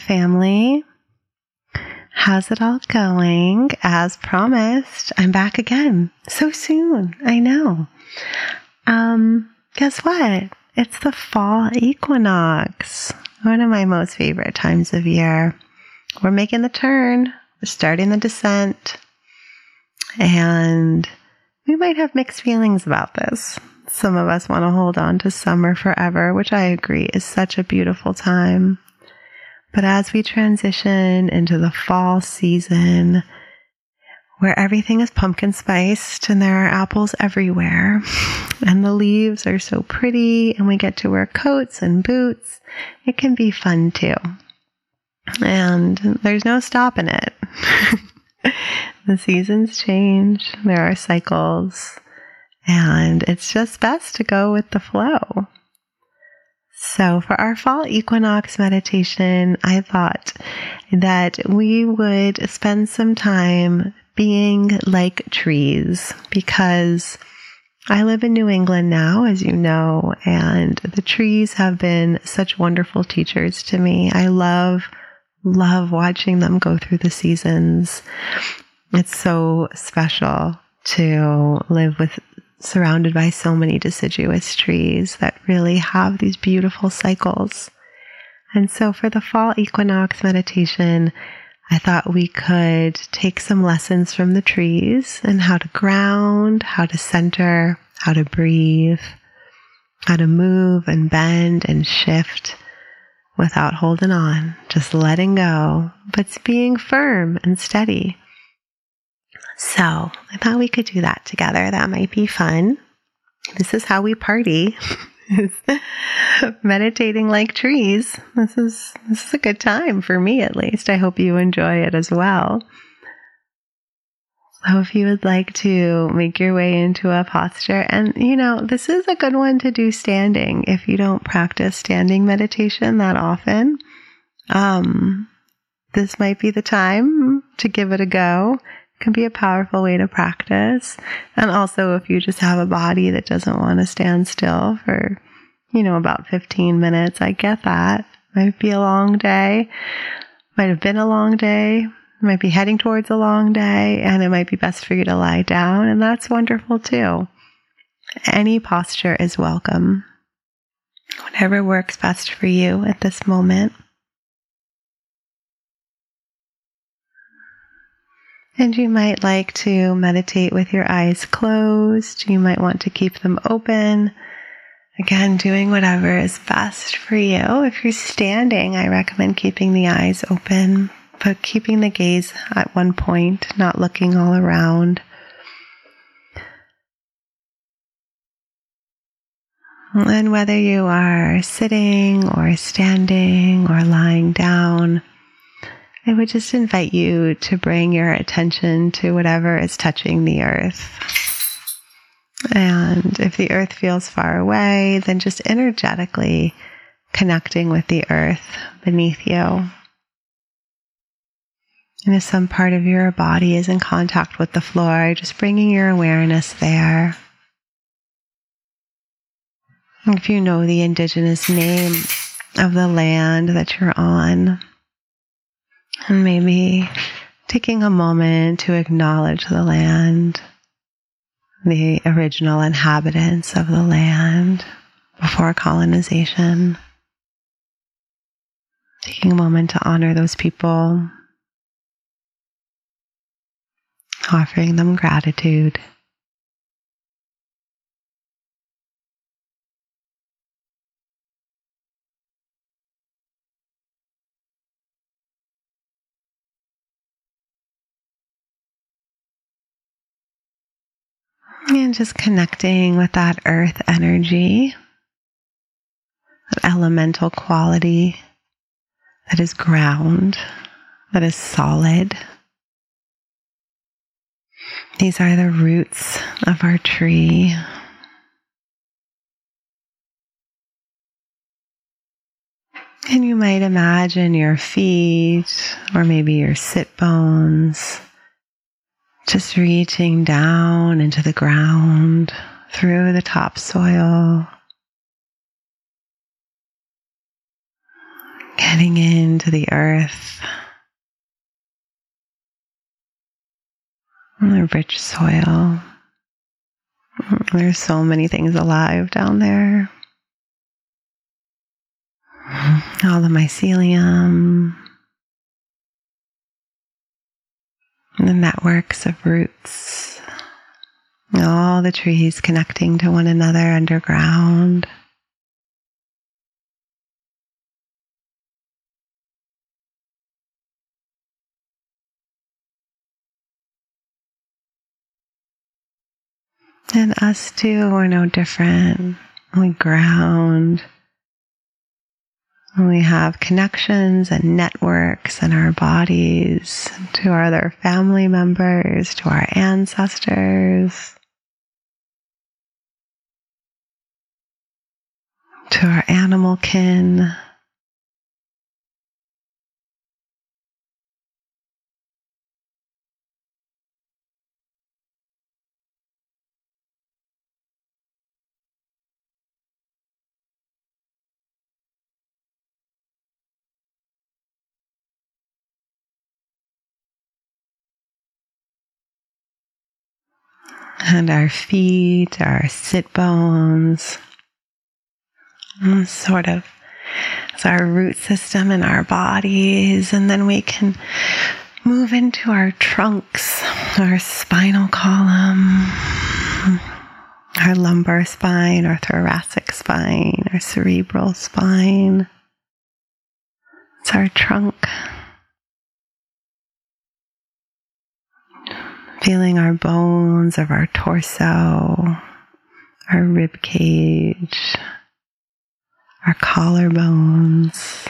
family. How's it all going? As promised, I'm back again so soon. I know. Um, guess what? It's the fall equinox, one of my most favorite times of year. We're making the turn, we're starting the descent, and we might have mixed feelings about this. Some of us want to hold on to summer forever, which I agree is such a beautiful time. But as we transition into the fall season, where everything is pumpkin spiced and there are apples everywhere, and the leaves are so pretty, and we get to wear coats and boots, it can be fun too. And there's no stopping it. the seasons change, there are cycles, and it's just best to go with the flow. So, for our fall equinox meditation, I thought that we would spend some time being like trees because I live in New England now, as you know, and the trees have been such wonderful teachers to me. I love, love watching them go through the seasons. It's so special to live with surrounded by so many deciduous trees that really have these beautiful cycles. And so for the fall equinox meditation, I thought we could take some lessons from the trees and how to ground, how to center, how to breathe, how to move and bend and shift without holding on, just letting go, but being firm and steady. So I thought we could do that together. That might be fun. This is how we party. meditating like trees. This is this is a good time for me at least. I hope you enjoy it as well. So if you would like to make your way into a posture and you know, this is a good one to do standing if you don't practice standing meditation that often. Um this might be the time to give it a go can be a powerful way to practice. And also, if you just have a body that doesn't want to stand still for, you know, about 15 minutes, I get that. Might be a long day, might have been a long day, might be heading towards a long day, and it might be best for you to lie down, and that's wonderful too. Any posture is welcome. Whatever works best for you at this moment. And you might like to meditate with your eyes closed. You might want to keep them open. Again, doing whatever is best for you. If you're standing, I recommend keeping the eyes open, but keeping the gaze at one point, not looking all around. And whether you are sitting or standing or lying down, I would just invite you to bring your attention to whatever is touching the earth. And if the earth feels far away, then just energetically connecting with the earth beneath you. And if some part of your body is in contact with the floor, just bringing your awareness there. If you know the indigenous name of the land that you're on, and maybe taking a moment to acknowledge the land, the original inhabitants of the land before colonization. Taking a moment to honor those people, offering them gratitude. And just connecting with that earth energy, that elemental quality that is ground, that is solid. These are the roots of our tree. And you might imagine your feet or maybe your sit bones just reaching down into the ground through the topsoil. Getting into the earth. the rich soil. There's so many things alive down there. All the mycelium, the networks of roots, all the trees connecting to one another underground. And us too, we're no different. We ground. We have connections and networks in our bodies to our other family members, to our ancestors, to our animal kin. And our feet, our sit bones, sort of as our root system in our bodies. And then we can move into our trunks, our spinal column, our lumbar spine, our thoracic spine, our cerebral spine. It's our trunk. Feeling our bones of our torso, our rib cage, our collarbones.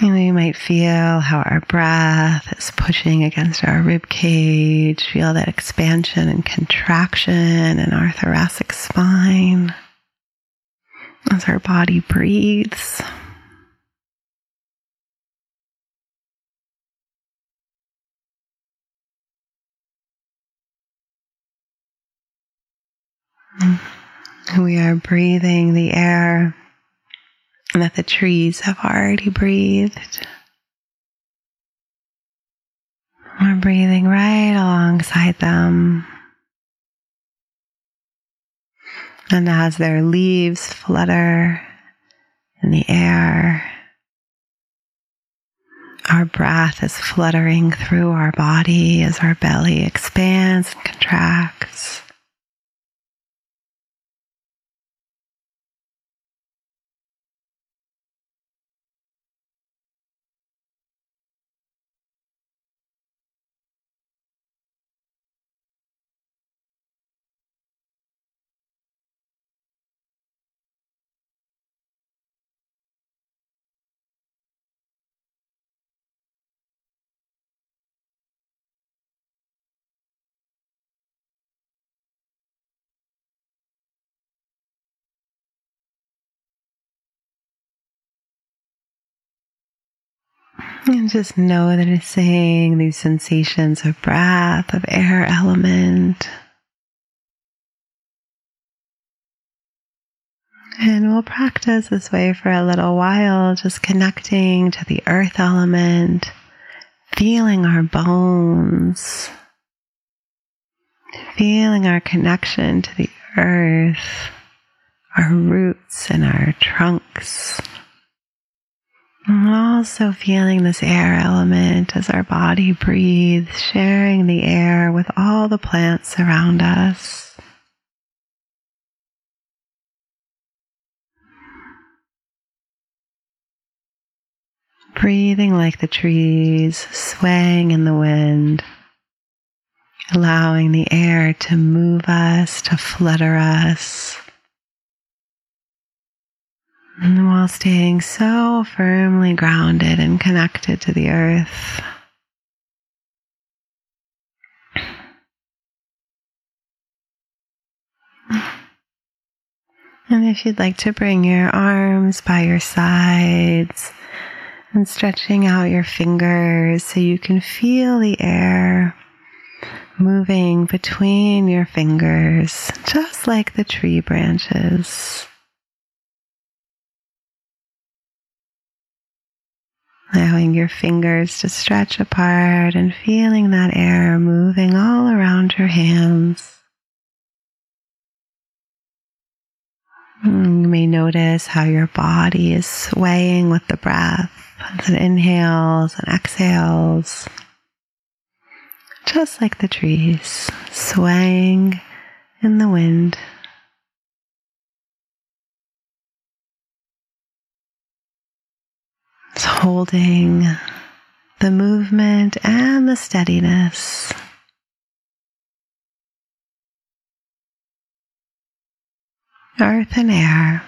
And we might feel how our breath is pushing against our rib cage. Feel that expansion and contraction in our thoracic spine as our body breathes. We are breathing the air that the trees have already breathed. We're breathing right alongside them. And as their leaves flutter in the air, our breath is fluttering through our body as our belly expands and contracts. And just know that it's saying these sensations of breath, of air element. And we'll practice this way for a little while, just connecting to the earth element, feeling our bones, feeling our connection to the earth, our roots and our trunks. Also feeling this air element as our body breathes, sharing the air with all the plants around us. Breathing like the trees, swaying in the wind, allowing the air to move us, to flutter us while staying so firmly grounded and connected to the earth. And if you'd like to bring your arms by your sides and stretching out your fingers so you can feel the air moving between your fingers, just like the tree branches. Allowing your fingers to stretch apart and feeling that air moving all around your hands. Mm, you may notice how your body is swaying with the breath as it inhales and exhales just like the trees swaying in the wind. Holding the movement and the steadiness. Earth and air.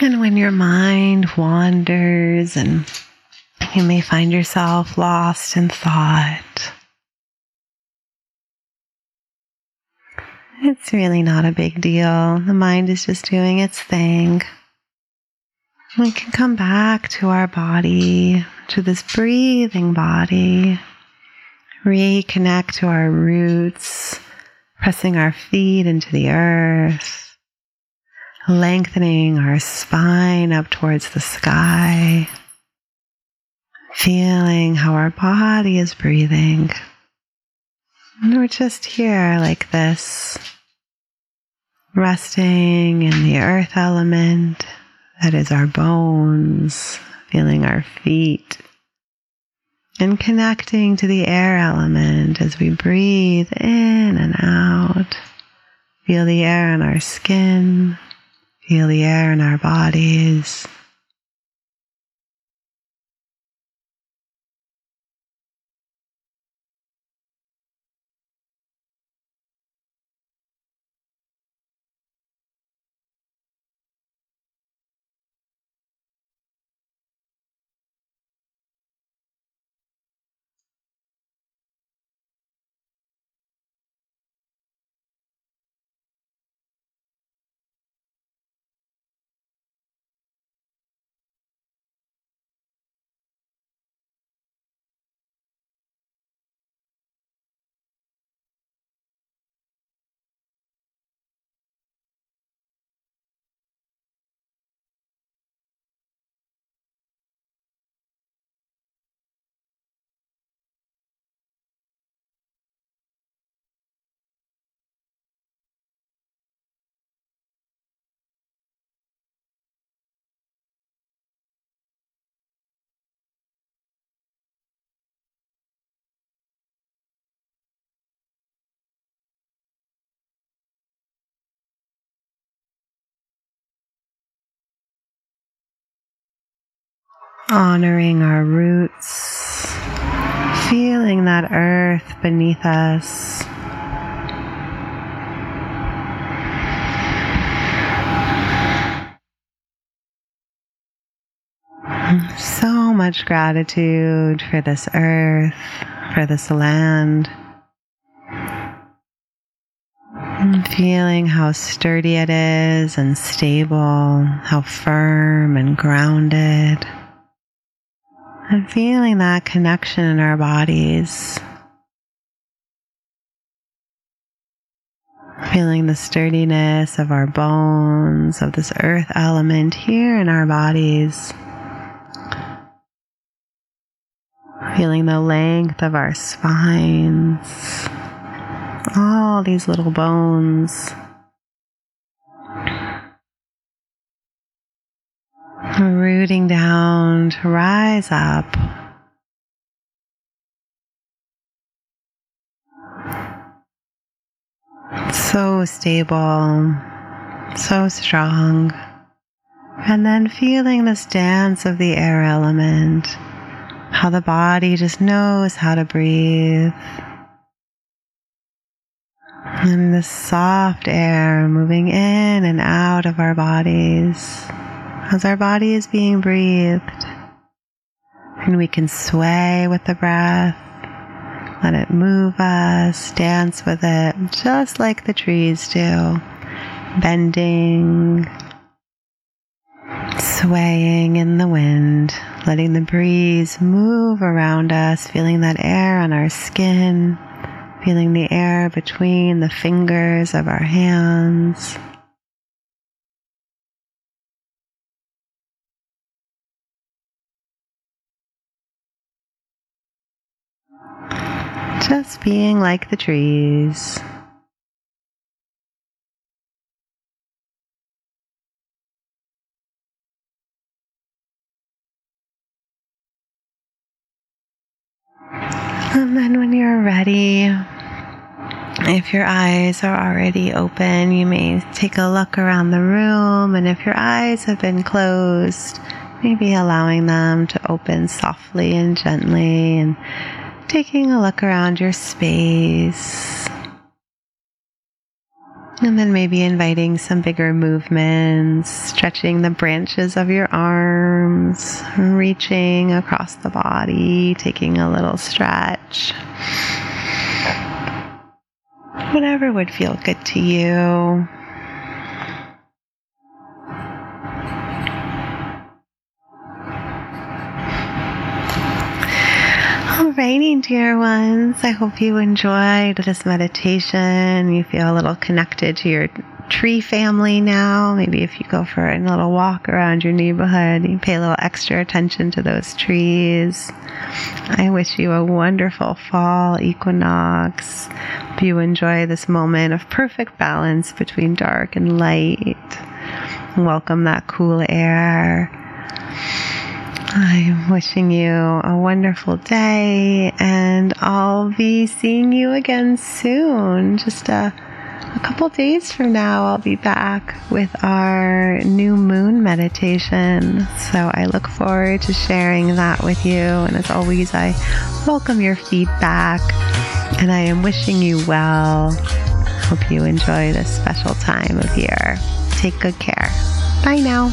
And when your mind wanders and you may find yourself lost in thought, it's really not a big deal. The mind is just doing its thing. We can come back to our body, to this breathing body, reconnect to our roots, pressing our feet into the earth lengthening our spine up towards the sky, feeling how our body is breathing. And we're just here like this, resting in the earth element that is our bones, feeling our feet, and connecting to the air element as we breathe in and out. Feel the air on our skin. Feel the air in our bodies. Honoring our roots, feeling that earth beneath us. So much gratitude for this earth, for this land. feeling how sturdy it is and stable, how firm and grounded and feeling that connection in our bodies. Feeling the sturdiness of our bones, of this earth element here in our bodies. Feeling the length of our spines. All these little bones. Rooting down to rise up so stable, so strong. And then feeling this dance of the air element, how the body just knows how to breathe. And the soft air moving in and out of our bodies as our body is being breathed. And we can sway with the breath let it move us, dance with it, just like the trees do. Bending, swaying in the wind, letting the breeze move around us, feeling that air on our skin, feeling the air between the fingers of our hands. Just being like the trees. And then when you're ready, if your eyes are already open, you may take a look around the room. And if your eyes have been closed, maybe allowing them to open softly and gently and taking a look around your space. And then maybe inviting some bigger movements, stretching the branches of your arms, reaching across the body, taking a little stretch. Whatever would feel good to you. Alrighty, dear ones. I hope you enjoyed this meditation. You feel a little connected to your tree family now. Maybe if you go for a little walk around your neighborhood, you pay a little extra attention to those trees. I wish you a wonderful fall equinox. Hope you enjoy this moment of perfect balance between dark and light. Welcome that cool air. I'm wishing you a wonderful day, and I'll be seeing you again soon. Just a, a couple days from now, I'll be back with our new moon meditation. So I look forward to sharing that with you. And as always, I welcome your feedback, and I am wishing you well. Hope you enjoy this special time of year. Take good care. Bye now.